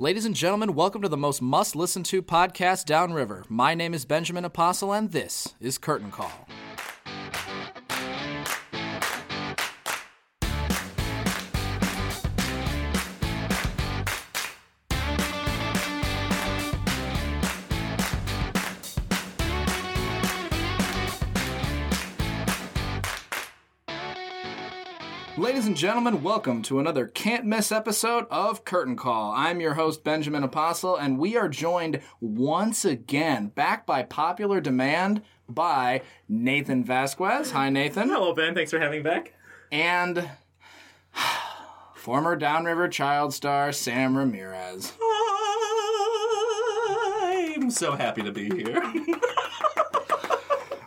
Ladies and gentlemen, welcome to the most must listen to podcast downriver. My name is Benjamin Apostle, and this is Curtain Call. And gentlemen, welcome to another can't miss episode of Curtain Call. I'm your host, Benjamin Apostle, and we are joined once again, back by popular demand, by Nathan Vazquez. Hi, Nathan. Hello, Ben. Thanks for having me back. And former Downriver child star, Sam Ramirez. I'm so happy to be here.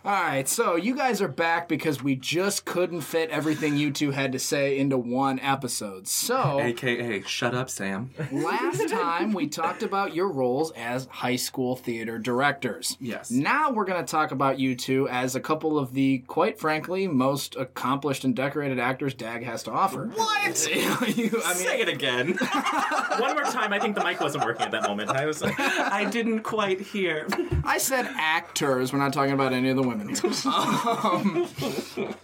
All right, so you guys are back because we just couldn't fit everything you two had to say into one episode. So, AKA, shut up, Sam. last time we talked about your roles as high school theater directors. Yes. Now we're going to talk about you two as a couple of the, quite frankly, most accomplished and decorated actors DAG has to offer. What? You- I mean, Say it again. One more time, I think the mic wasn't working at that moment. I was like, I didn't quite hear. I said actors. We're not talking about any of the women here. um,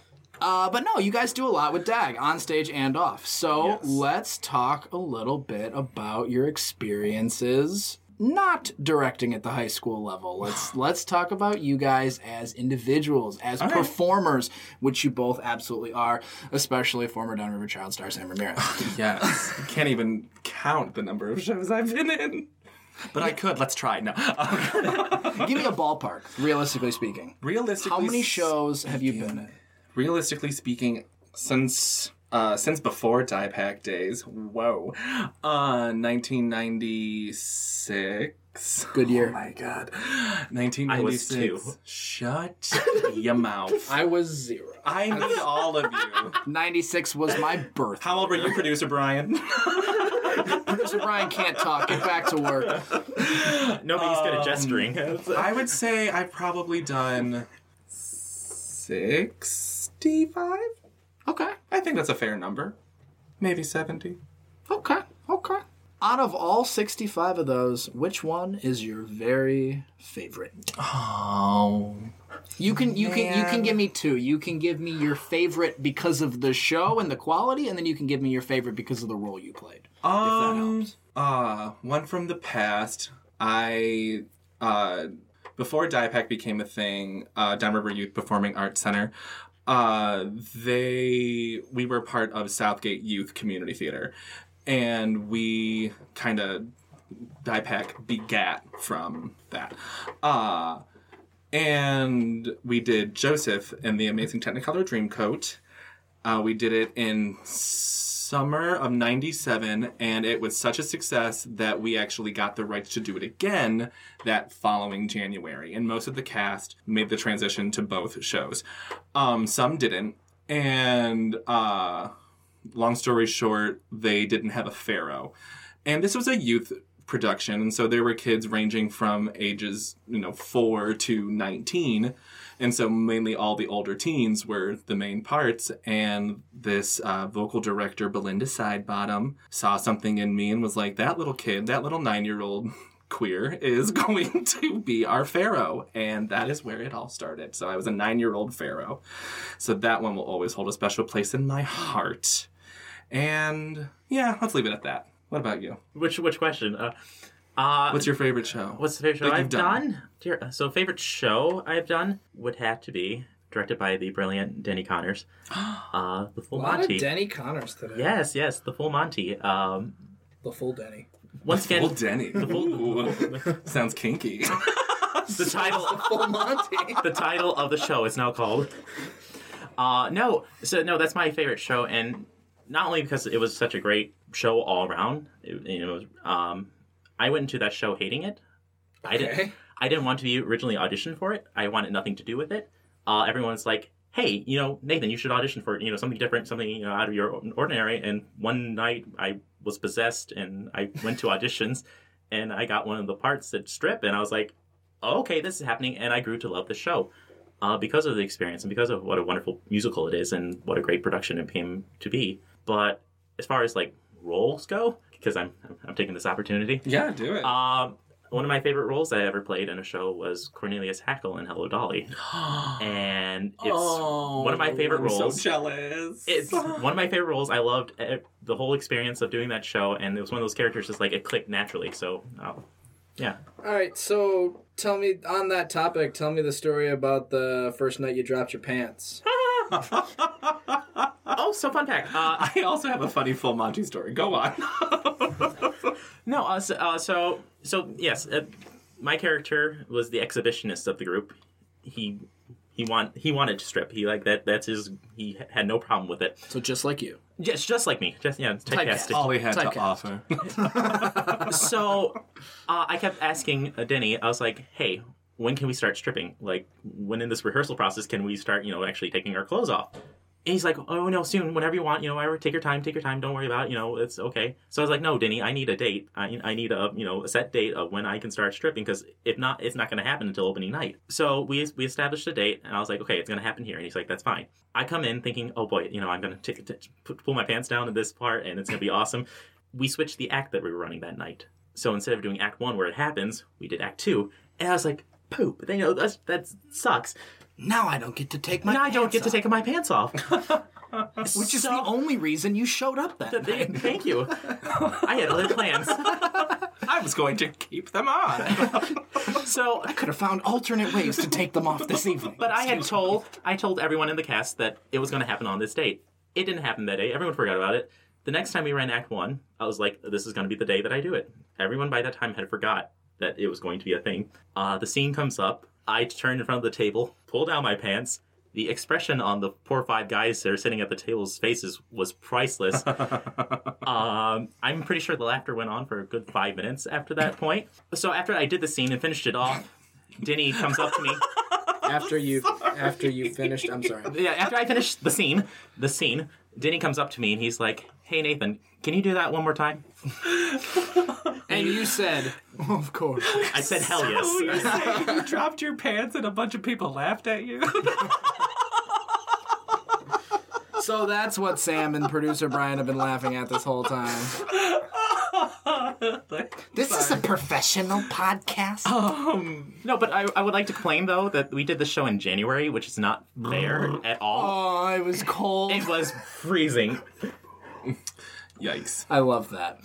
uh, but no, you guys do a lot with DAG on stage and off. So Yes. let's talk a little bit about your experiences not directing at the high school level. Let's let's talk about you guys as individuals, as right. performers, which you both absolutely are, especially former Downriver Child star Sam Ramirez. Yes. Can't even count the number of shows I've been in. But I could. Let's try. No. Give me a ballpark, realistically speaking. realistically, How many shows have you been in? realistically speaking, since uh, since before DYPAC days, whoa, uh, 1996. Good year. Oh my god, 1996. two. Shut your mouth. I was zero. I need all of you. 96 was my birth. How old were you, producer Brian? Producer Brian can't talk. Get back to work. nobody's good at gesturing. Um, I would say I've probably done 65. Okay. I think that's a fair number. Maybe 70. Okay. Okay. Out of all 65 of those, which one is your very favorite? Oh. You can you can you can give me two. You can give me your favorite because of the show and the quality, and then you can give me your favorite because of the role you played. Um, helps. uh, one from the past. I, uh, before DYPAC became a thing, uh, Downriver Youth Performing Arts Center, uh, they, we were part of Southgate Youth Community Theater. And we kind of, DYPAC begat from that. Uh, and we did Joseph in the Amazing Technicolor Dreamcoat. Uh, we did it in summer of 97 and it was such a success that we actually got the rights to do it again that following january and most of the cast made the transition to both shows um, some didn't and uh, long story short they didn't have a pharaoh. And this was a youth production and so there were kids ranging from ages you know 4 to 19 and so mainly all the older teens were the main parts. And this uh, vocal director belinda sidebottom saw something in me and was like that little kid that little nine-year-old queer is going to be our pharaoh. And that is where it all started. So i was a nine-year-old pharaoh. So that one will always hold a special place in my heart and yeah let's leave it at that what about you which which question? Uh, uh, what's your favorite show what's the favorite show that I've done? done? Dear, so favorite show I've done would have to be directed by the brilliant Denny Connors. Uh, the Full Monty. Denny Connors today. yes, yes, the Full Monty. Um, the full Denny. once again, Full Denny. Ooh, sounds kinky. the title Full Monty. the title of the show is now called. Uh, no, so no, that's my favorite show, and not only because it was such a great show all around. It, you know, um, I went into that show hating it. I didn't. I didn't want to be originally auditioned for it. I wanted nothing to do with it. Uh, everyone's like, "Hey, you know, Nathan, you should audition for you know something different, something you know out of your ordinary." And one night, I was possessed, and I went to auditions, and I got one of the parts at Strip, and I was like, oh, "Okay, this is happening," and I grew to love the show uh, because of the experience and because of what a wonderful musical it is and what a great production it came to be. But as far as like roles go because I'm I'm taking this opportunity. Yeah, do it. Um, one of my favorite roles I ever played in a show was Cornelius Hackl in Hello Dolly, and it's one of my favorite Oh, I'm roles. So jealous. it's one of my favorite roles. I loved eh, the whole experience of doing that show, and it was one of those characters just like it clicked naturally. So, uh, yeah. All right, so tell me on that topic. Tell me the story about the first night you dropped your pants. Oh, so fun fact. Uh, I also have a funny full Monty story. Go on. no, uh, so, uh, so so yes, uh, my character was the exhibitionist of the group. He he want he wanted to strip. He like that. That's his. He had no problem with it. So just like you. Just just like me. Just yeah, typecasted. All he had to Typecast. offer. so uh, I kept asking uh, Denny. I was like, "Hey, when can we start stripping? Like, when in this rehearsal process can we start? You know, actually taking our clothes off?" And he's like, "Oh no, soon. Whenever you want. You know, whatever. Take your time. Take your time. Don't worry about. It. You know, it's okay." So I was like, "No, Denny. I need a date. I, I need a you know a set date of when I can start stripping because if not, it's not going to happen until opening night." So we we established a date, and I was like, "Okay, it's going to happen here." And he's like, "That's fine." I come in thinking, "Oh boy, you know, I'm going to t- pull my pants down in this part, and it's going to be awesome." we switched the act that we were running that night. So instead of doing Act One where it happens, we did Act Two, and I was like, "Poop!" They know that that sucks. Now I don't get to take my. now I don't pants get to off. take my pants off. Which is the only reason you showed up that Th- night. Thank you. I had other plans. I was going to keep them on. So, I could have found alternate ways to take them off this evening. but I had told I told everyone in the cast that it was going to happen on this date. It didn't happen that day. Everyone forgot about it. The next time we ran Act One, I was like, "This is going to be the day that I do it." Everyone by that time had forgot that it was going to be a thing. Uh, the scene comes up. I turn in front of the table, pull down my pants. The expression on the poor five guys that are sitting at the table's faces was priceless. um, I'm pretty sure the laughter went on for a good five minutes after that point. So after I did the scene and finished it off, Denny comes up to me. after you after you finished, I'm sorry. Yeah, after I finished the scene, the scene, Denny comes up to me and he's like, "Hey Nathan, can you do that one more time?" And you said, of course. I said, "Hell So you yes." say you dropped your pants and a bunch of people laughed at you? So that's what Sam and producer Brian have been laughing at this whole time. This is a professional podcast. Um, no, but I, I would like to claim though that we did the show in January, which is not fair at all. Oh, it was cold. It was freezing. Yikes. I love that.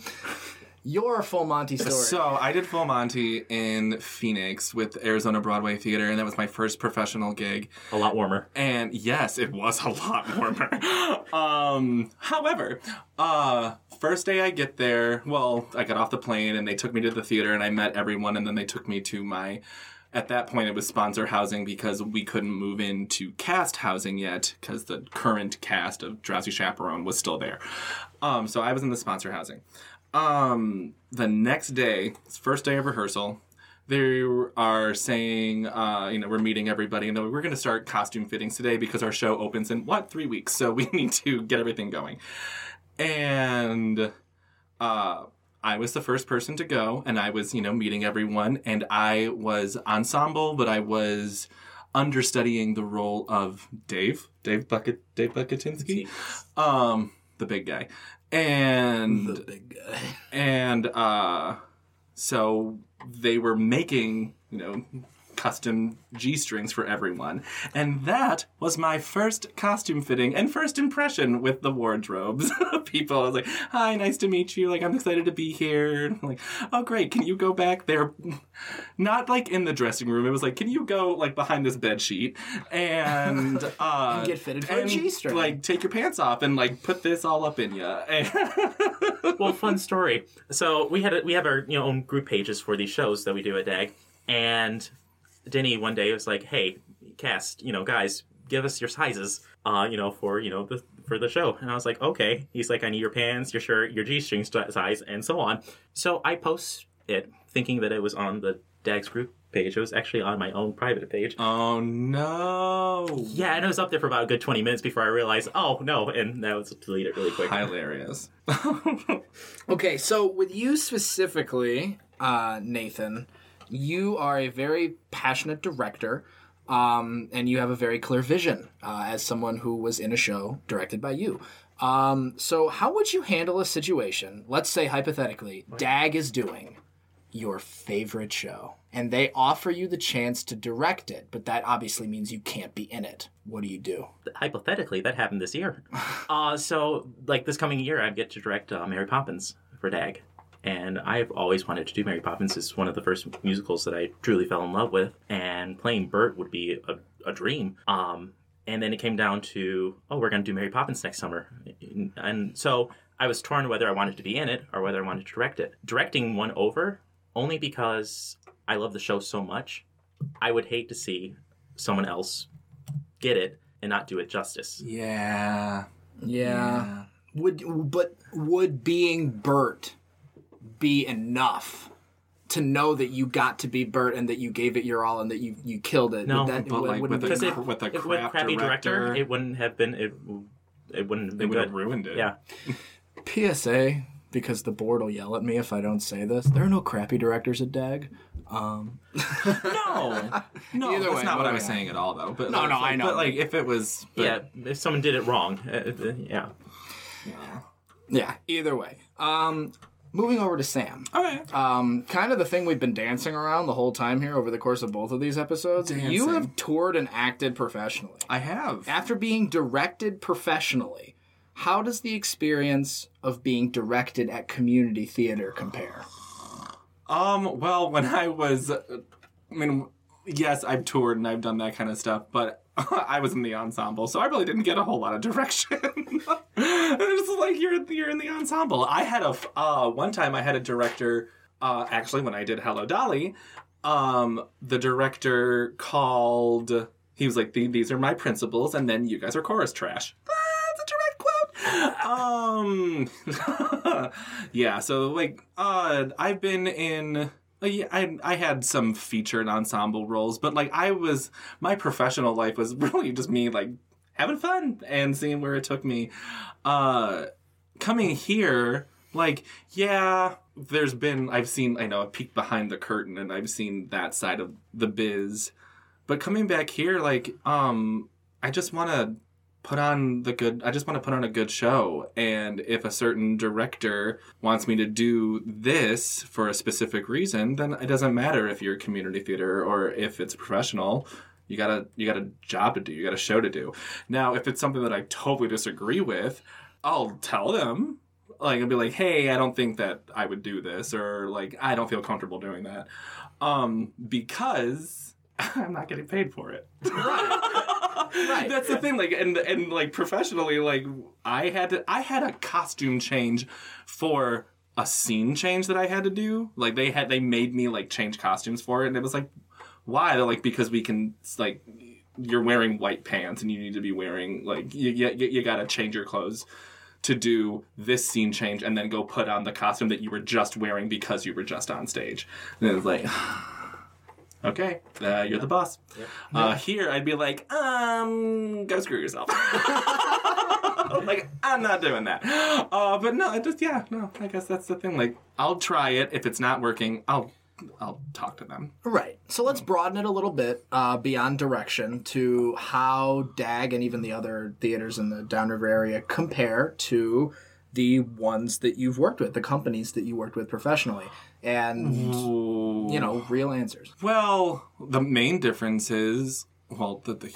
Your full Monty story. So I did Full Monty in Phoenix with Arizona Broadway Theater, and that was my first professional gig. A lot warmer. And yes, it was a lot warmer. um, however, uh, first day I get there, well, I got off the plane and they took me to the theater and I met everyone, and then they took me to my. At that point, it was sponsor housing because we couldn't move into cast housing yet because the current cast of Drowsy Chaperone was still there. Um, so I was in the sponsor housing. Um, the next day, first day of rehearsal, they are saying, uh, you know, we're meeting everybody, and we're going to start costume fittings today because our show opens in what three weeks, so we need to get everything going. And uh, I was the first person to go, and I was, you know, meeting everyone, and I was ensemble, but I was understudying the role of Dave, Dave Bucket, Dave Bukatinsky, um, the big guy, and the big guy. and uh, so they were making you know custom G strings for everyone, and that was my first costume fitting and first impression with the wardrobes. People, I was like, "Hi, nice to meet you. Like, I'm excited to be here." And I'm like, "Oh, great. Can you go back there?" Not like in the dressing room. It was like, "Can you go like behind this bed sheet and uh, And get fitted for a and, G-string. Like, take your pants off and like put this all up in you." well, fun story. So we had a, we have our you know own group pages for these shows that we do at DAG, and Denny one day was like, "Hey, cast, you know, guys, give us your sizes, uh, you know, for you know the for the show." And I was like, "Okay." He's like, "I need your pants, your shirt, your g-string st- size, and so on." So I post it, thinking that it was on the DAG's group page. It was actually on my own private page. Oh no! Yeah, and it was up there for about a good twenty minutes before I realized, oh no, and that was deleted really quick. Hilarious. Okay, so with you specifically, uh, Nathan, you are a very passionate director, um, and you have a very clear vision uh, as someone who was in a show directed by you. Um, so how would you handle a situation? Let's say hypothetically, Dag is doing your favorite show, and they offer you the chance to direct it, but that obviously means you can't be in it. What do you do? Hypothetically, that happened this year. uh, so, like this coming year, I get to direct uh, Mary Poppins for DAG. And I've always wanted to do Mary Poppins. It's one of the first musicals that I truly fell in love with. And playing Bert would be a, a dream. Um, and then it came down to, oh, we're going to do Mary Poppins next summer. And so I was torn whether I wanted to be in it or whether I wanted to direct it. Directing one over only because I love the show so much. I would hate to see someone else get it and not do it justice. Yeah. Yeah. Would but would being Bert be enough to know that you got to be Bert and that you gave it your all and that you, you killed it? No, that, but, would- like, with be the- enough? with the If with crap crappy director, director, it wouldn't have been it. It wouldn't have it been would have ruined it. Yeah, PSA, because the board will yell at me if I don't say this. There are no crappy directors at DAG. Um, No, no, Either that's way, not what I was on. saying at all, though. But No, like, no, I know. But like, if it was, but, yeah. If someone did it wrong, uh, uh, yeah. yeah, either way. Um, moving over to Sam. Okay. Um, kind of the thing we've been dancing around the whole time here over the course of both of these episodes. You have toured and acted professionally. I have. After being directed professionally, how does the experience of being directed at community theater compare? Um. Well, when I was, I mean, yes, I've toured and I've done that kind of stuff, but I was in the ensemble, so I really didn't get a whole lot of direction. it's like you're you're in the ensemble. I had a uh one time I had a director. Uh, actually, when I did Hello Dolly, um, the director called. He was like, "These are my principles, and then you guys are chorus trash." That's a direct quote. Um, yeah. So like, uh, I've been in. Yeah, I I had some featured ensemble roles, but like I was my professional life was really just me like having fun and seeing where it took me. Uh, coming here, like yeah, there's been I've seen I know a peek behind the curtain and I've seen that side of the biz, but coming back here, like um, I just want to put on the good I just want to put on a good show. And if a certain director wants me to do this for a specific reason then it doesn't matter if you're a community theater or if it's professional. You got a you got a job to do you got a show to do. Now if it's something that I totally disagree with I'll tell them. Like I'll be like hey I don't think that I would do this or like I don't feel comfortable doing that. Um because I'm not getting paid for it. Right. That's the thing like and and like professionally like i had to i had a costume change for a scene change that i had to do like they had they made me like change costumes for it and it was like why they're like because we can like you're wearing white pants and you need to be wearing like you, you, you gotta change your clothes to do this scene change and then go put on the costume that you were just wearing because you were just on stage and it was like okay uh, you're the boss uh, here I'd be like, um, go screw yourself. like, I'm not doing that. Uh, but no, it just yeah, no. I guess that's the thing. Like, I'll try it. If it's not working, I'll I'll talk to them. Right. So let's broaden it a little bit uh, beyond direction to how DAG and even the other theaters in the Downriver area compare to the ones that you've worked with, the companies that you worked with professionally, and you know, real answers. Well, the main difference is well, the, the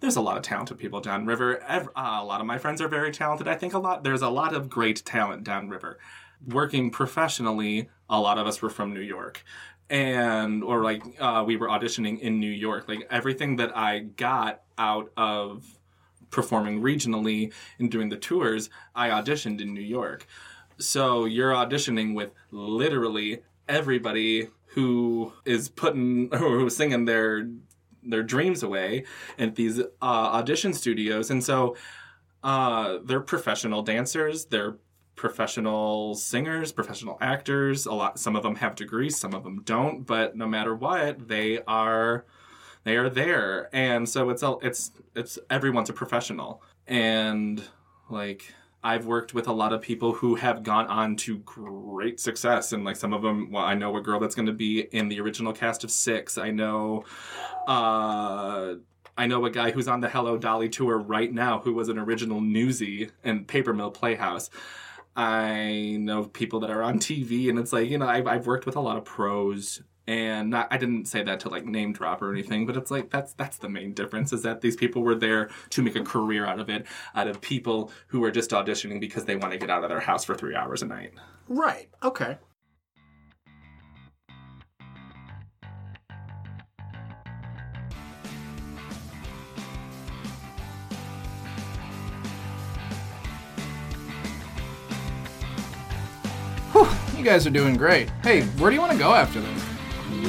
there's a lot of talented people downriver. Uh, a lot of my friends are very talented. I think a lot there's a lot of great talent downriver. Working professionally, a lot of us were from New York, and or like uh, we were auditioning in New York. Like everything that I got out of performing regionally and doing the tours, I auditioned in New York. So you're auditioning with literally everybody who is putting or who's singing their their dreams away at these uh, audition studios, and so uh, they're professional dancers. They're professional singers, professional actors. A lot. Some of them have degrees. Some of them don't. But no matter what, they are they are there, and so it's all it's it's everyone's a professional, and like I've worked with a lot of people who have gone on to great success, and like some of them, well, I know a girl that's going to be in the original cast of Six. I know, uh, I know a guy who's on the Hello Dolly tour right now who was an original newsie in Paper Mill Playhouse. I know people that are on TV, and it's like you know I've, I've worked with a lot of pros, and not, I didn't say that to like name drop or anything, but it's like that's that's the main difference is that these people were there to make a career out of it, out of people who are just auditioning because they want to get out of their house for three hours a night. Right. Okay. Whew, you guys are doing great. Hey, where do you want to go after this?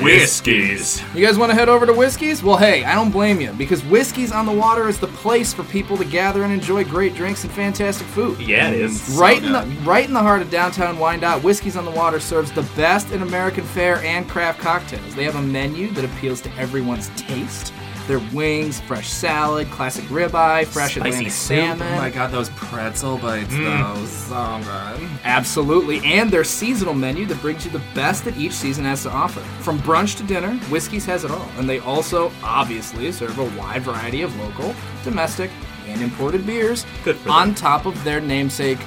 Whiskeys. You guys want to head over to Whiskies? Well, hey, I don't blame you because Whiskey's on the Water is the place for people to gather and enjoy great drinks and fantastic food. Yeah, it is. Mm, right in the right in the heart of downtown Wyandotte, Whiskey's on the Water serves the best in American fare and craft cocktails. They have a menu that appeals to everyone's taste. Their wings, fresh salad, classic ribeye, fresh Spicy Atlantic soup. salmon. Oh my god, those pretzel bites mm. though, so good. Absolutely, and their seasonal menu that brings you the best that each season has to offer. From brunch to dinner, Whiskey's has it all, and they also obviously serve a wide variety of local, domestic, and imported beers Good for on top of their namesake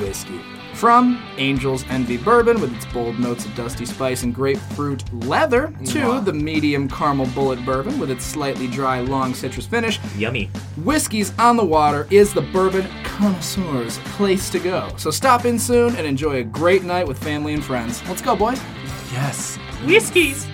whiskey. From Angel's Envy Bourbon with its bold notes of dusty spice and grapefruit leather to Mwah. the medium caramel Bulleit bourbon with its slightly dry long citrus finish, Yummy. Whiskey's on the Water is the bourbon connoisseur's place to go. So stop in soon and enjoy a great night with family and friends. Let's go, boys. Yes. Whiskeys.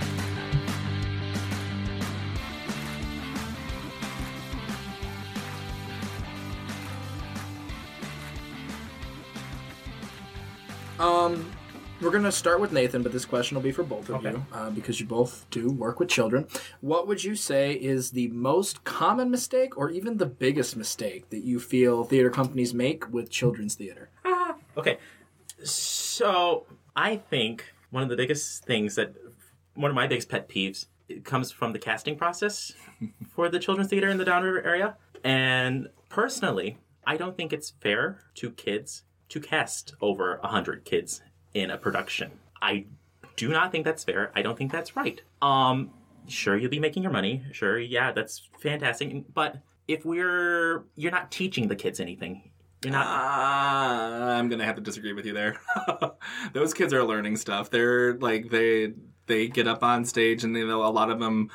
We're gonna start with Nathan, but this question will be for both of Okay. you uh, because you both do work with children. What would you say is the most common mistake, or even the biggest mistake that you feel theater companies make with children's theater? Okay. So I think one of the biggest things that one of my biggest pet peeves it comes from the casting process for the children's theater in the Downriver area. And personally, I don't think it's fair to kids to cast over 100 kids in a production. I do not think that's fair. I don't think that's right. Um sure you'll be making your money. Sure, yeah, that's fantastic, but if we're you're not teaching the kids anything. You're not Uh, I'm gonna have to disagree with you there. Those kids are learning stuff. They're like they they get up on stage and know a lot of them.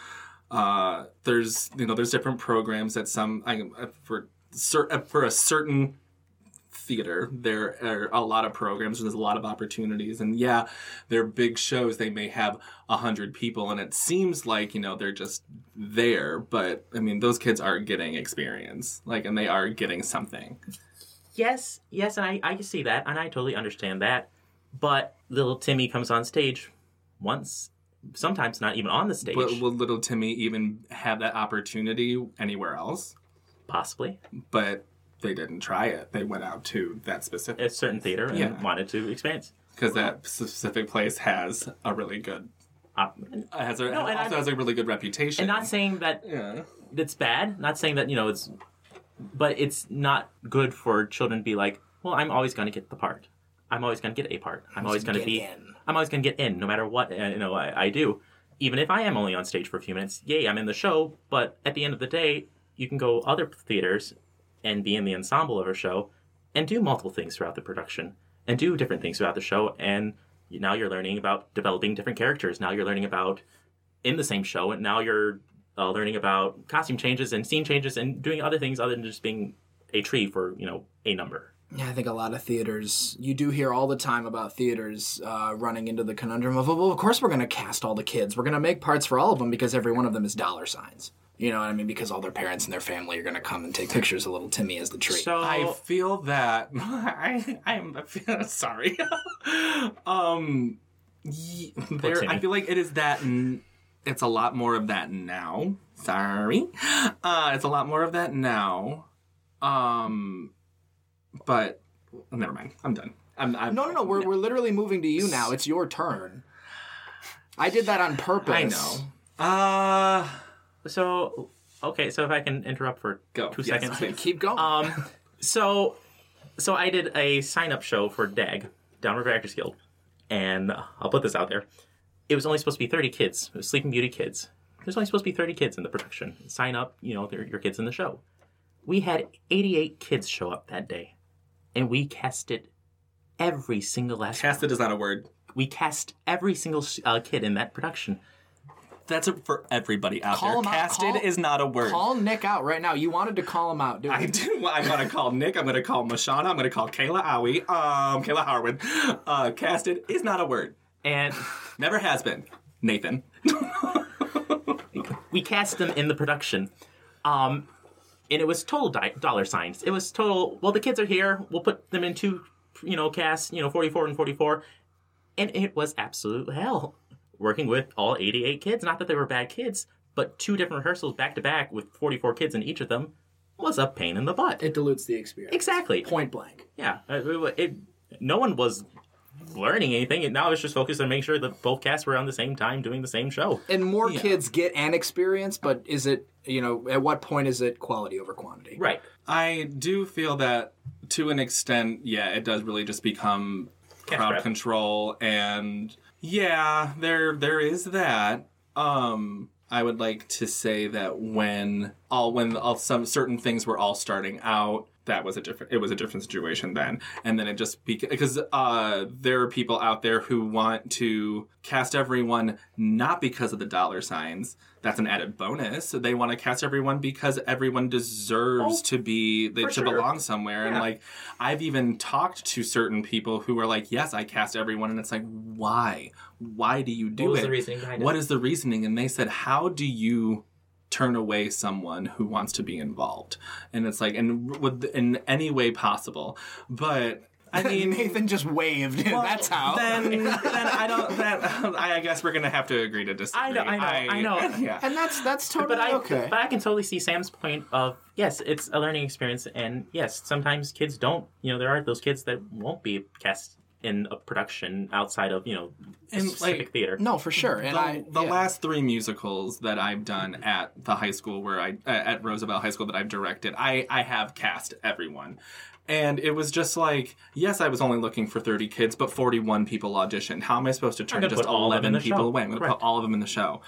Uh, there's you know there's different programs that some I, for for a certain theater. There are a lot of programs and there's a lot of opportunities. And yeah they're big shows. They may have a hundred people and it seems like you know they're just there. But i mean those kids are getting experience like and they are getting something. Yes, yes, and I, I see that, and I totally understand that. But little Timmy comes on stage once, sometimes not even on the stage, But will little Timmy even have that opportunity anywhere else? possibly. But they didn't try it. They went out to that specific a certain theater and Yeah. wanted to expand because that specific place has a really good Op- has a No, and also I- has a really good reputation. and not saying that yeah. it's bad, not saying that you know it's, but it's not good for children to be like, well, I'm always going to get the part. I'm always going to get a part. I'm always going to be. in. I'm always going to get in, no matter what uh, you know I, I do. Even if I am only on stage for a few minutes, yay, I'm in the show. But at the end of the day, you can go other theaters and be in the ensemble of a show and do multiple things throughout the production and do different things throughout the show. And now you're learning about developing different characters. Now you're learning about in the same show, and now you're uh, learning about costume changes and scene changes and doing other things other than just being a tree for you know a number. Yeah, I think a lot of theaters, you do hear all the time about theaters uh, running into the conundrum of, well, of course we're going to cast all the kids. We're going to make parts for all of them because every one of them is dollar signs. You know what I mean? Because all their parents and their family are going to come and take pictures of little Timmy as the tree. So I feel that I I'm sorry. um, ye- there, I feel like it is that. N- it's a lot more of that now. Sorry, uh, it's a lot more of that now. Um, but never mind. I'm done. I'm, I'm no, no, no. We're, we're literally moving to you now. It's your turn. I did that on purpose. I know. Uh, so okay, so if I can interrupt for Go. two Yes, seconds. please. Keep going. Um, so, so I did a sign up show for DAG, Downriver Actors Guild, and I'll put this out there. It was only supposed to be 30 kids, it was Sleeping Beauty kids. there's only supposed to be 30 kids in the production. Sign up, you know, they're your kids in the show. We had 88 kids show up that day, and we casted every single last. Casted is not a word. we cast every single uh, kid in that production. That's a, for everybody out Call there. him out. Casted Call- is not a word. Call Nick out right now. You wanted to call him out, dude. I do. I'm gonna call Nick. I'm gonna call Mashana. I'm gonna call Kayla Owie. Um, Kayla Harwood. Uh, casted is not a word. And Never has been. Nathan. we cast them in the production. Um, and it was total di- dollar signs. It was total. Well, the kids are here. We'll put them in two, you know, casts. You know, forty-four and forty-four, and it was absolute hell working with all eighty-eight kids. Not that they were bad kids, but two different rehearsals back to back with forty-four kids in each of them was a pain in the butt. it dilutes the experience. exactly. Point blank. Yeah. Uh, it, it- no one was learning anything. And now it's just focused on making sure that both casts were on the same time doing the same show. And more Yeah. kids get an experience, but is it, you know, at what point is it quality over quantity? Right. I do feel that to an extent, yeah, it does really just become Cash crowd grab. control and yeah, there there is that. Um I would like to say that when all when all some certain things were all starting out, that was a different it was a different situation then. And then it just because uh there are people out there who want to cast everyone not because of the dollar signs. That's an added bonus. They want to cast everyone because everyone deserves Oh, to be they to sure. belong somewhere. And like I've even talked to certain people who are like, "Yes, I cast everyone," and it's like, "Why? Why do you do What was it? the reasoning behind it? What is the reasoning?" And they said, "How do you?" Turn away someone who wants to be involved and it's like and with in any way possible but i mean Nathan just waved. That's how. then then i don't that i guess we're gonna have to agree to disagree I know, I know, I know. yeah and that's that's totally but I okay. but I can totally see Sam's point of yes, it's a learning experience, and yes, sometimes kids don't. You know, there are those kids that won't be cast in a production outside of you know a And, specific like, theater. no, for sure. And the, I the yeah. last three musicals that I've done at the high school where I at Roosevelt High School that I've directed, I I have cast everyone. And it was just like, yes, I was only looking for 30 kids, but 41 people auditioned. How am I supposed to turn just all of them in 11 the people show. away? I'm going to put all of them in the show.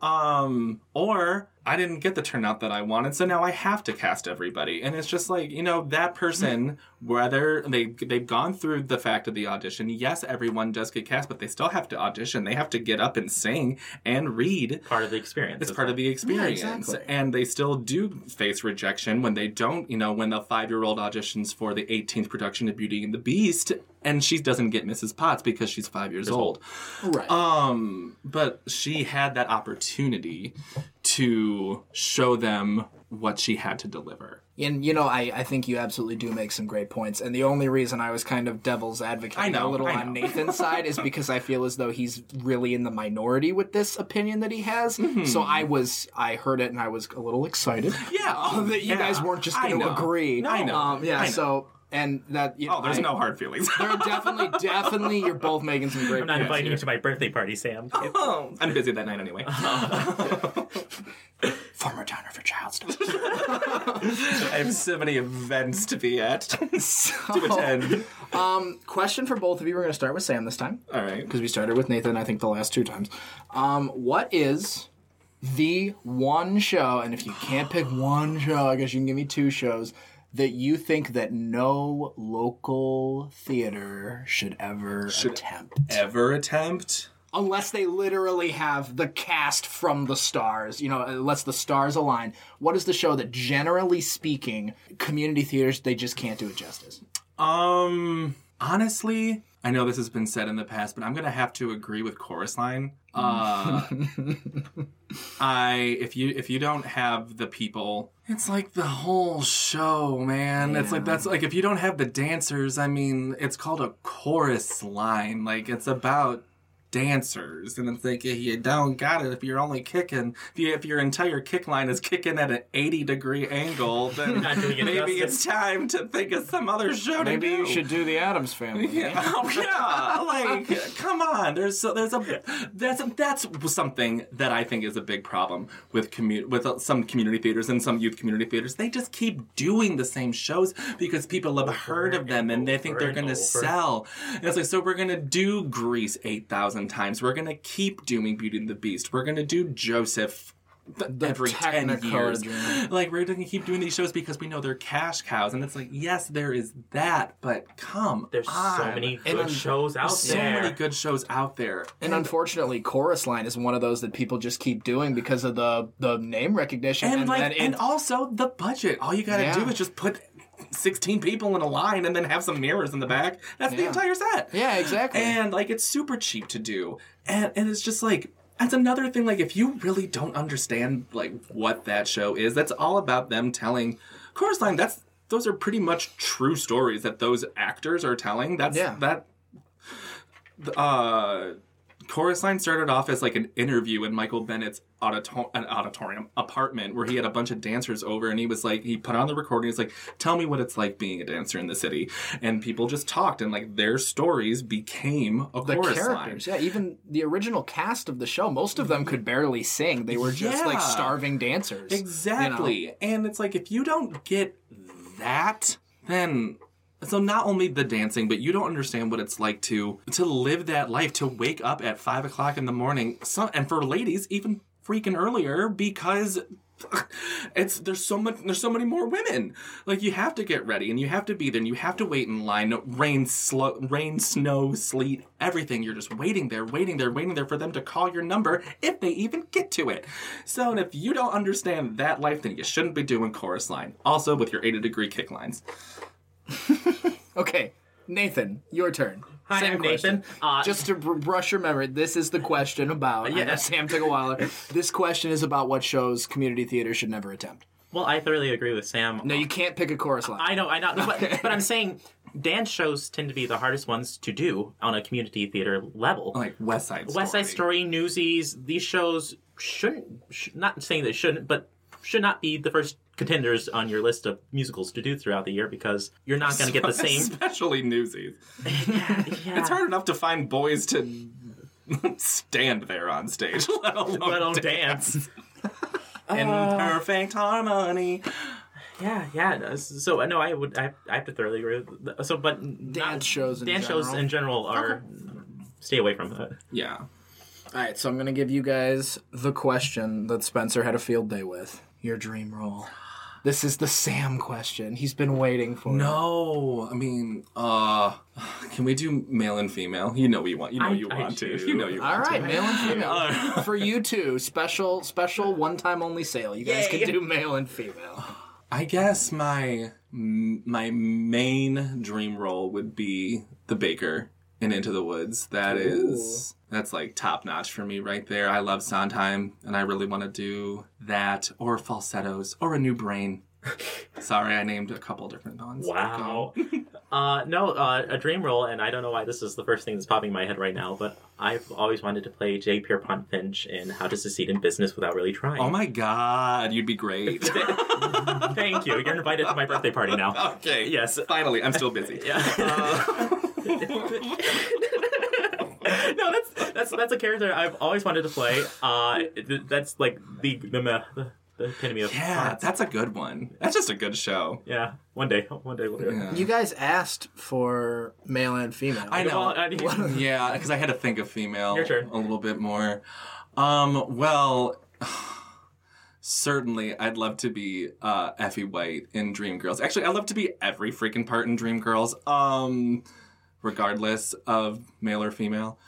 Um, or I didn't get the turnout that I wanted, so now I have to cast everybody. And it's just like, you know, that person, whether they they've gone through the fact of the audition, yes, everyone does get cast, but they still have to audition. They have to get up and sing and read. part of the experience. It's part well. of the experience. exactly. And they still do face rejection when they don't, you know, when the five year old auditions for the 18th production of Beauty and the Beast and she doesn't get Mrs. Potts because she's five years old. right. Um, but she had that opportunity to show them what she had to deliver. And you know, I, I think you absolutely do make some great points. And the only reason I was kind of devil's advocate know, a little on. Nathan's side is because I feel as though he's really in the minority with this opinion that he has. So I was I heard it and I was a little excited. Mm-hmm. Yeah, that you yeah. guys weren't just going to agree. I know. Um, yeah. I know. So and that you know, Oh, there's I- no hard feelings. There are definitely, definitely, you're both making some great I'm not inviting here. you to my birthday party, Sam. Oh, I'm busy that night anyway. Former Downriver child stars. I have so many events to be at to So, attend. question for both of you. We're going to start with Sam this time. All right. because we started with Nathan, I think the last two times. Um, what is the one show, and if you can't pick one show, I guess you can give me two shows that you think that no local theater should ever attempt, Ever attempt? unless they literally have the cast from the stars. You know, unless the stars align. What is the show that, generally speaking, community theaters they just can't do it justice? Um, honestly, I know this has been said in the past, but I'm gonna have to agree with Chorus Line. Uh, I if you if you don't have the people, it's like the whole show, man. It's like that's like if you don't have the dancers. I mean, it's called a chorus line. Like it's about dancers, and it's like you don't got it if you're only kicking. If, you, if your entire kick line is kicking at an 80 degree angle, then it maybe justice. it's time to think of some other show Maybe to do. you should do the Addams Family. Yeah, oh, yeah, like come on. There's so there's a that's a, that's something that I think is a big problem with commu- with uh, some community theaters and some youth community theaters. They just keep doing the same shows because people have heard of them and they think they're going to over. sell. And it's like so we're going to do Grease eight thousand thousand times. We're gonna keep doing Beauty and the Beast. We're gonna do Joseph th- every ten years. dream. Like we're gonna keep doing these shows because we know they're cash cows, and it's like yes, there is that, but come There's on. so many good un- shows out so there. So many good shows out there. And unfortunately, Chorus Line is one of those that people just keep doing because of the the name recognition and, like then and it- also the budget. All you gotta Yeah. do is just put. 16 people in a line and then have some mirrors in the back. That's the entire set. yeah, exactly. and like it's super cheap to do and and it's just like that's another thing like if you really don't understand like what that show is that's all about them telling chorus line that's those are pretty much true stories that those actors are telling that's Yeah. that uh Chorus Line started off as like an interview in Michael Bennett's auditor- an auditorium apartment where he had a bunch of dancers over and he was like he put on the recording he's like tell me what it's like being a dancer in the city and people just talked and like their stories became a the chorus characters, line. yeah, even the original cast of the show, most of them could barely sing. They were just like starving dancers. Exactly. And it's like if you don't get that, then so not only the dancing, but you don't understand what it's like to to live that life, to wake up at five o'clock in the morning. And for ladies, even freaking earlier because it's there's so much there's so many more women. Like you have to get ready and you have to be there and you have to wait in line. Rain, slow, rain, snow, sleet, everything. You're just waiting there, waiting there, waiting there for them to call your number if they even get to it. So and if you don't understand that life, then you shouldn't be doing chorus line. Also with your 80 degree kick lines. Okay, Nathan, your turn. Hi, Same I'm question. Nathan. Uh, Just to br- brush your memory, this is the question about. Yeah. Sam took a while. This question is about what shows community theater should never attempt. well, I thoroughly agree with Sam. No, you can't pick a chorus line. I know, I know, but, but I'm saying dance shows tend to be the hardest ones to do on a community theater level. Like West Side Story. West Side Story, Newsies, these shows shouldn't, sh- not saying they shouldn't, but should not be the first contenders on your list of musicals to do throughout the year because you're not going to get the same. Especially Newsies. yeah. It's hard enough to find boys to stand there on stage, let alone, Let alone dance. dance. in Uh, perfect harmony. Yeah, yeah. So uh, no, I would. I, I have to thoroughly agree. With that. So, but not- Dance shows in dance shows in general are stay away from that. Yeah. All right, so I'm going to give you guys the question that Spencer had a field day with. Your dream role. This is the Sam question. He's been waiting for. No, I mean, uh, can we do male and female? You know what you want. You know I- you I want to. You know you All want right, to. male and female. For you two, special, special, one time only sale. You guys Yay. can do male and female. I guess my my main dream role would be the baker in Into the Woods. That is that's like top notch for me right there. I love Sondheim, and I really want to do that or falsettos or a new brain. Sorry, I named a couple different ones. Wow. uh, no, uh, a dream role, and I don't know why this is the first thing that's popping in my head right now, but I've always wanted to play J. Pierpont Finch in How to Succeed in Business Without Really Trying. Oh my god, you'd be great. Thank you. You're invited to my birthday party now. okay. Yes. Finally, I'm still busy. Yeah. no, that's that's that's a character I've always wanted to play. Uh, th- that's like the the the, the epitome of Yeah, art. that's a good one. That's just a good show. yeah. One day, one day we'll do it. Yeah. You guys asked for male and female. I know. Well, I- yeah, because I had to think of female Your turn. a little bit more. Um, well, certainly I'd love to be uh, Effie White in Dreamgirls. Actually, I'd love to be every freaking part in Dreamgirls, um, regardless of male or female.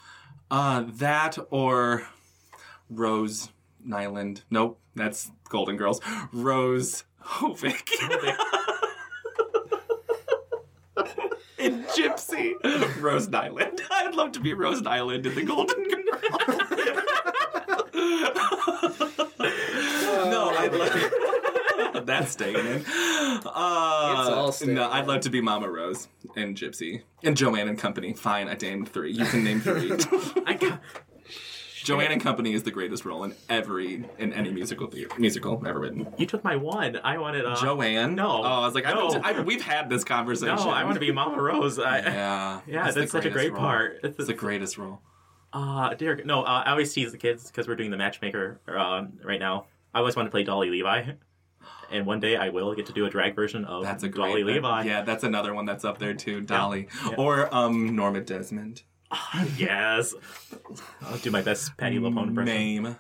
Uh, that or Rose Nylund. Nope, that's Golden Girls. Rose Hovick. in Gypsy. Rose Nylund. I'd love to be Rose Nylund in the Golden Girls. no, I'd love That's staying in. Uh, It's no, I'd love to be Mama Rose and Gypsy and Joanne and Company. Fine, I named three. You can name three. I got, Joanne and Company is the greatest role in every in any musical theater, musical ever written. you took my one. I wanted uh, Joanne. no. Oh, I was like, No. I, I, we've had this conversation. No, I want to be Mama Rose. I, Yeah, Yeah, it's that's such a great role. part. It's, It's the greatest role. Uh, dear, no, uh, I always tease the kids because we're doing the matchmaker uh, right now. I always want to play Dolly Levi, and one day I will get to do a drag version of That's a Dolly great Levi. Yeah, that's another one that's up there too. Dolly Yeah. or um Norma Desmond. yes. I'll do my best Patti LuPone impression. Name.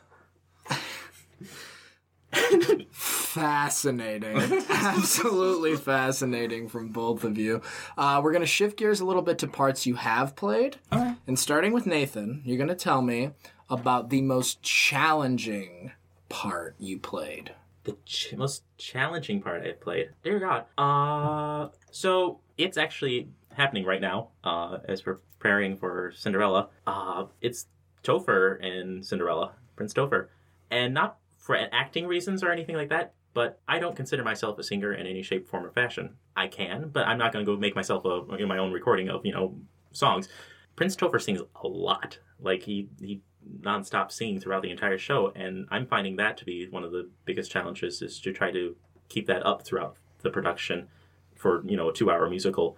Fascinating. Absolutely fascinating from both of you. Uh, we're going to shift gears a little bit to parts you have played. Okay. And starting with Nathan, you're going to tell me about the most challenging part you played. The ch- most challenging part I've played. Dear God. Uh, so it's actually happening right now. Uh, as we're preparing for Cinderella. Uh, it's Topher in Cinderella, Prince Topher, and not for acting reasons or anything like that. But I don't consider myself a singer in any shape, form, or fashion. I can, but I'm not going to go make myself a you know, my own recording of you know songs. Prince Topher sings a lot. Like he he nonstop singing throughout the entire show, and I'm finding that to be one of the biggest challenges is to try to keep that up throughout the production for you know a two hour musical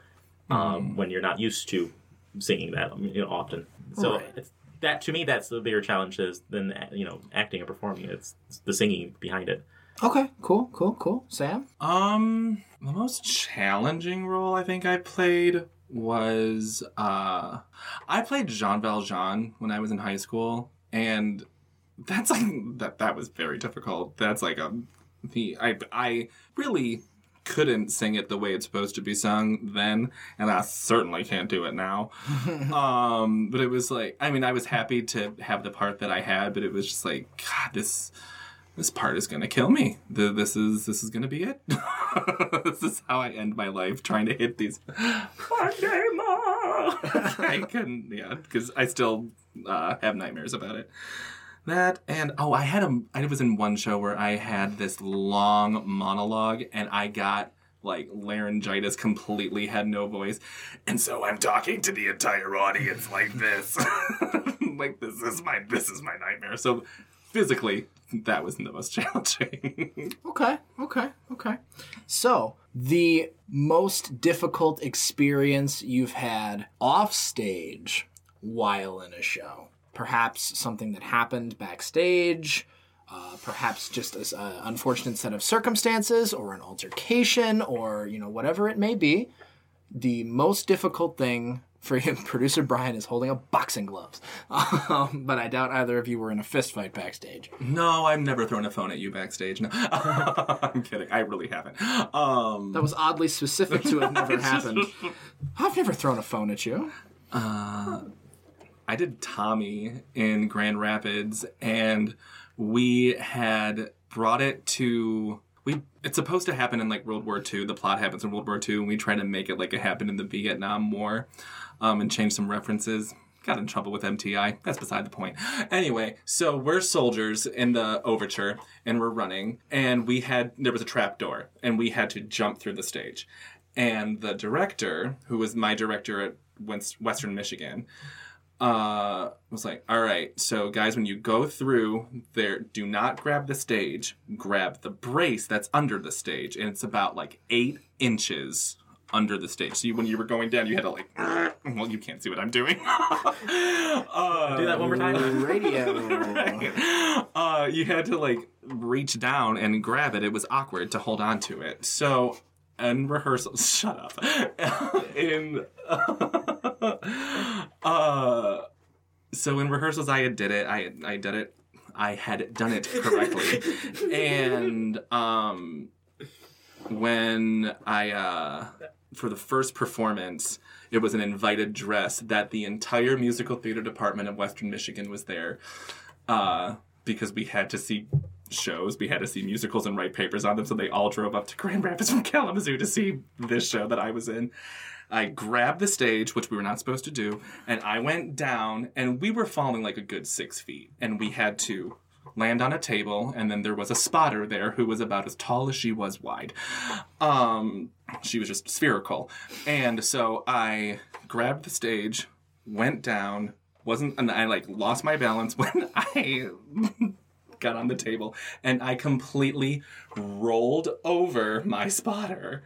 um, when you're not used to singing that you know often. So Right. it's, that to me that's the bigger challenge is than you know acting and performing. It's, it's the singing behind it. Okay, cool, cool, cool. Sam? Um, the most challenging role I think I played was uh, I played Jean Valjean when I was in high school, and that's like that. That was very difficult. That's like a the I I really couldn't sing it the way it's supposed to be sung then, and I certainly can't do it now. um, but it was like I mean I was happy to have the part that I had, but it was just like God this this part is gonna kill me. The, this is this is gonna be it. this is how I end my life trying to hit these. I couldn't, yeah, because I still uh, have nightmares about it. That and oh, I had a. I was in one show where I had this long monologue, and I got like laryngitis, completely had no voice, and so I'm talking to the entire audience like this, like this is my this is my nightmare. So physically, that was the most challenging. Okay, okay, okay. So, the most difficult experience you've had off stage while in a show. Perhaps something that happened backstage, uh, perhaps just an unfortunate set of circumstances, or an altercation, or you know whatever it may be. The most difficult thing for you, producer Brian, is holding up boxing gloves. Um, but I doubt either of you were in a fist fight backstage. no, I've never thrown a phone at you backstage. No, I'm kidding. I really haven't. Um, That was oddly specific to have never happened. I've never thrown a phone at you. I did Tommy in Grand Rapids, and we had brought it to. We it's supposed to happen in like World War II. The plot happens in World War II, and we try to make it like it happened in the Vietnam War, um, and change some references. Got in trouble with MTI. That's beside the point. Anyway, so we're soldiers in the overture, and we're running, and we had there was a trap door, and we had to jump through the stage, and the director, who was my director at Western Michigan, uh, was like, all right, so guys, when you go through there, do not grab the stage, grab the brace that's under the stage, and it's about like eight inches under the stage. So you, when you were going down, you had to like, well, you can't see what I'm doing. uh, Do that one more time. Radio. uh, you had to like reach down and grab it. It was awkward to hold on to it. So in rehearsal, shut up. in uh, so in rehearsals, I had did it. I I did it. I had done it correctly, and um, when I uh, for the first performance, it was an invited dress that the entire musical theater department of Western Michigan was there, uh, because we had to see shows, we had to see musicals and write papers on them, so they all drove up to Grand Rapids from Kalamazoo to see this show that I was in. I grabbed the stage, which we were not supposed to do, and I went down, and we were falling like a good six feet, and we had to land on a table, and then there was a spotter there who was about as tall as she was wide. Um, she was just spherical, and so I grabbed the stage, went down, wasn't, and I like lost my balance when I got on the table, and I completely rolled over my spotter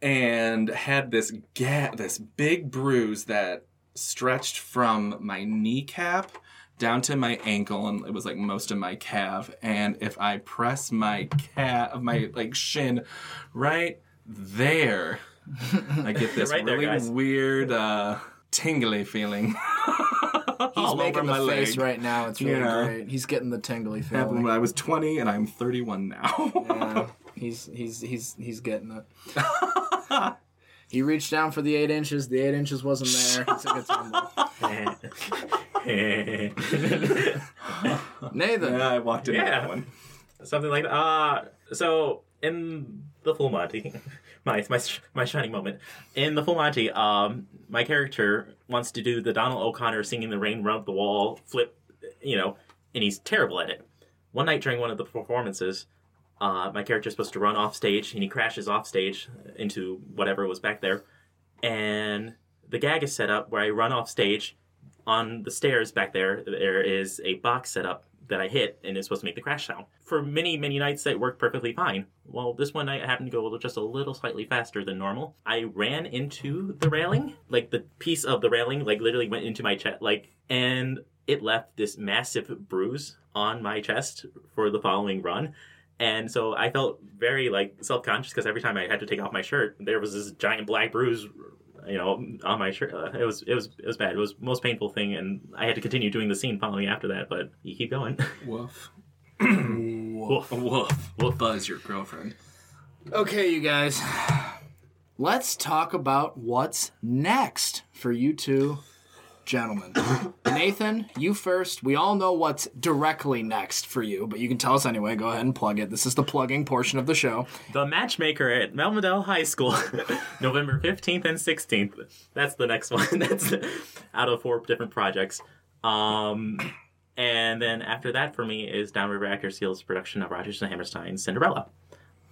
and had this ga- this big bruise that stretched from my kneecap down to my ankle and it was like most of my calf and if i press my calf my like shin right there i get this Right really guys. weird uh tingly feeling. He's all making over the my face leg. right now. It's really Yeah. great. He's getting the tingly Happened feeling. when I was 20 and I'm 31 now. Yeah, he's he's he's he's getting it. He reached down for the eight inches. The eight inches wasn't there. He took a tumble. Nathan, yeah, I walked into Yeah. that one. Something like that. Uh, so in the Full Monty, my my my shining moment in the Full Monty, um, my character wants to do the Donald O'Connor singing the rain rub the wall flip, you know, and he's terrible at it. One night during one of the performances, uh, my character's supposed to run off stage, and he crashes off stage into whatever was back there, and the gag is set up where I run off stage. On the stairs back there, there is a box set up that I hit, and it's supposed to make the crash sound. For many, many nights, that worked perfectly fine. Well, this one night I happened to go just a little slightly faster than normal. I ran into the railing, like the piece of the railing, like literally went into my chest, like, and it left this massive bruise on my chest for the following run. And so I felt very like self-conscious because every time I had to take off my shirt, there was this giant black bruise, you know, on my shirt. Uh, it was it was it was bad. It was most painful thing, and I had to continue doing the scene following after that. But you keep going. Woof. Woof. Woof. Woof. Buzz, your girlfriend. Okay, you guys. Let's talk about what's next for you two gentlemen. Nathan, you first. We all know what's directly next for you, but you can tell us anyway. Go ahead and plug it. This is the plugging portion of the show. The Matchmaker at Melvindale High School, November 15th and 16th. That's the next one. That's out of four different projects. Um, and then after that for me is Downriver Actors Guild's production of Rodgers and Hammerstein's Cinderella,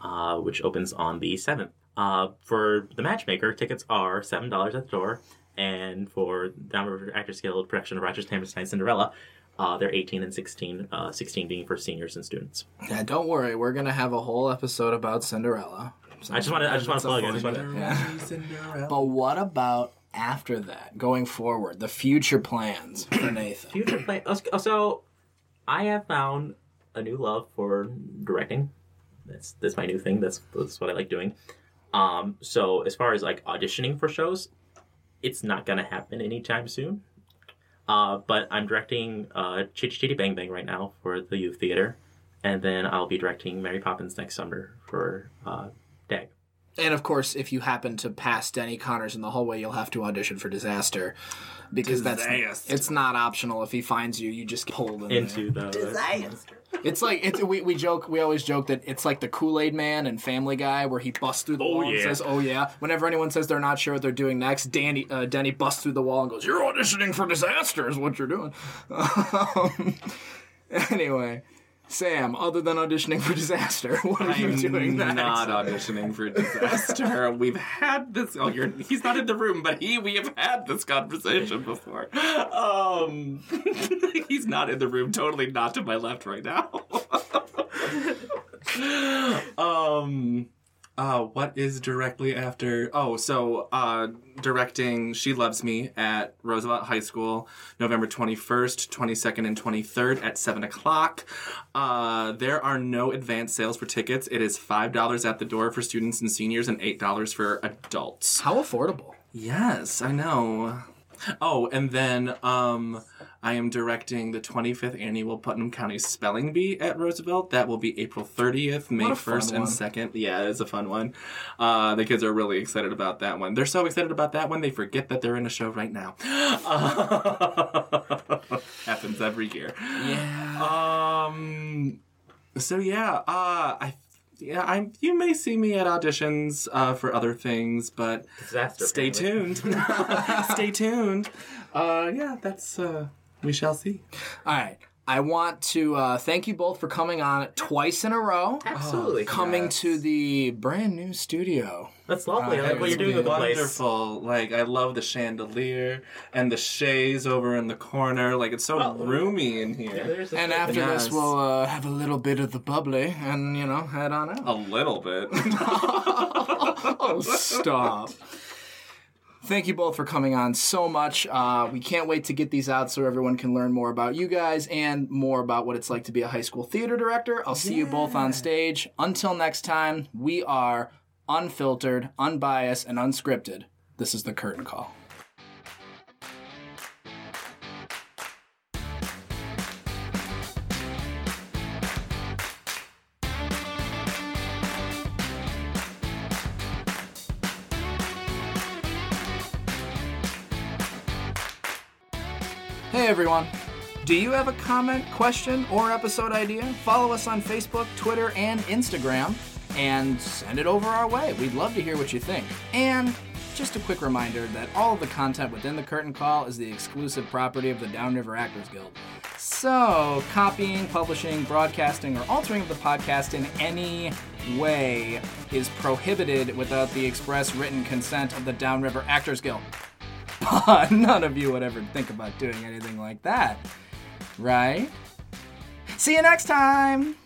uh, which opens on the 7th. Uh, for the Matchmaker, tickets are $7 at the door. And for Downriver Actors Guild production of Rodgers and Hammerstein's Cinderella, uh, they're 18 and 16, uh, 16 being for seniors and students. Yeah, don't worry. We're gonna have a whole episode about Cinderella. I just want to, I just want to plug it. I just wanna- Yeah. Cinderella. But what about after that, going forward, the future plans for Nathan? future play. oh, So, I have found a new love for directing. That's that's my new thing. That's that's what I like doing. Um, so as far as like auditioning for shows, it's not gonna happen anytime soon. Uh, but I'm directing uh, Chitty Chitty Bang Bang right now for the youth theater, and then I'll be directing Mary Poppins next summer for uh. And of course, if you happen to pass Denny Connors in the hallway, you'll have to audition for Disaster because that's it's not optional. If he finds you, you just get pulled in there. Into the It's like it's we, we joke we always joke that it's like the Kool Aid Man and Family Guy where he busts through the Oh, wall and says, "Oh yeah." Whenever anyone says they're not sure what they're doing next, Danny uh, Denny busts through the wall and goes, "You're auditioning for Disaster," is what you're doing. Um, anyway, Sam, other than auditioning for Disaster, what are you I'm doing next? not auditioning for disaster. We've had this. Oh, you're. He's not in the room, but he. We have had this conversation before. Um, he's not in the room. Totally not to my left right now. um. Uh, what is directly after? Oh, so uh, directing She Loves Me at Roosevelt High School, November 21st, 22nd, and 23rd at 7 o'clock. Uh, there are no advance sales for tickets. It is $5 at the door for students and seniors and $8 for adults. How affordable? Yes, I know. Oh, and then um, I am directing the 25th annual Putnam County Spelling Bee at Roosevelt. That will be April 30th, May What a fun 1st, and one. 2nd. Yeah, it's a fun one. Uh, the kids are really excited about that one. They're so excited about that one, they forget that they're in a show right now. happens every year. Yeah. Um. So yeah, uh, I yeah, I'm. you may see me at auditions uh, for other things, but Disaster. stay apparently. tuned. stay tuned. Uh, yeah, that's uh, we shall see. All right. I want to uh, thank you both for coming on twice in a row. Absolutely. Coming Yes. to the brand new studio. That's lovely. I like what you're doing with the place. Wonderful. Like I love the chandelier and the chaise over in the corner. Like it's so Well, roomy in here. There's a- And after Yes. this, we'll uh, have a little bit of the bubbly and, you know, head on out. A little bit. oh, stop. Thank you both for coming on so much. Uh, we can't wait to get these out so everyone can learn more about you guys and more about what it's like to be a high school theater director. I'll see you both on stage. Until next time, we are unfiltered, unbiased, and unscripted. This is the curtain call. Hey everyone! Do you have a comment, question, or episode idea? Follow us on Facebook, Twitter, and Instagram and send it over our way. We'd love to hear what you think. And just a quick reminder that all of the content within the Curtain Call is the exclusive property of the Downriver Actors Guild. So, copying, publishing, broadcasting, or altering of the podcast in any way is prohibited without the express written consent of the Downriver Actors Guild. But none of you would ever think about doing anything like that, right? See you next time!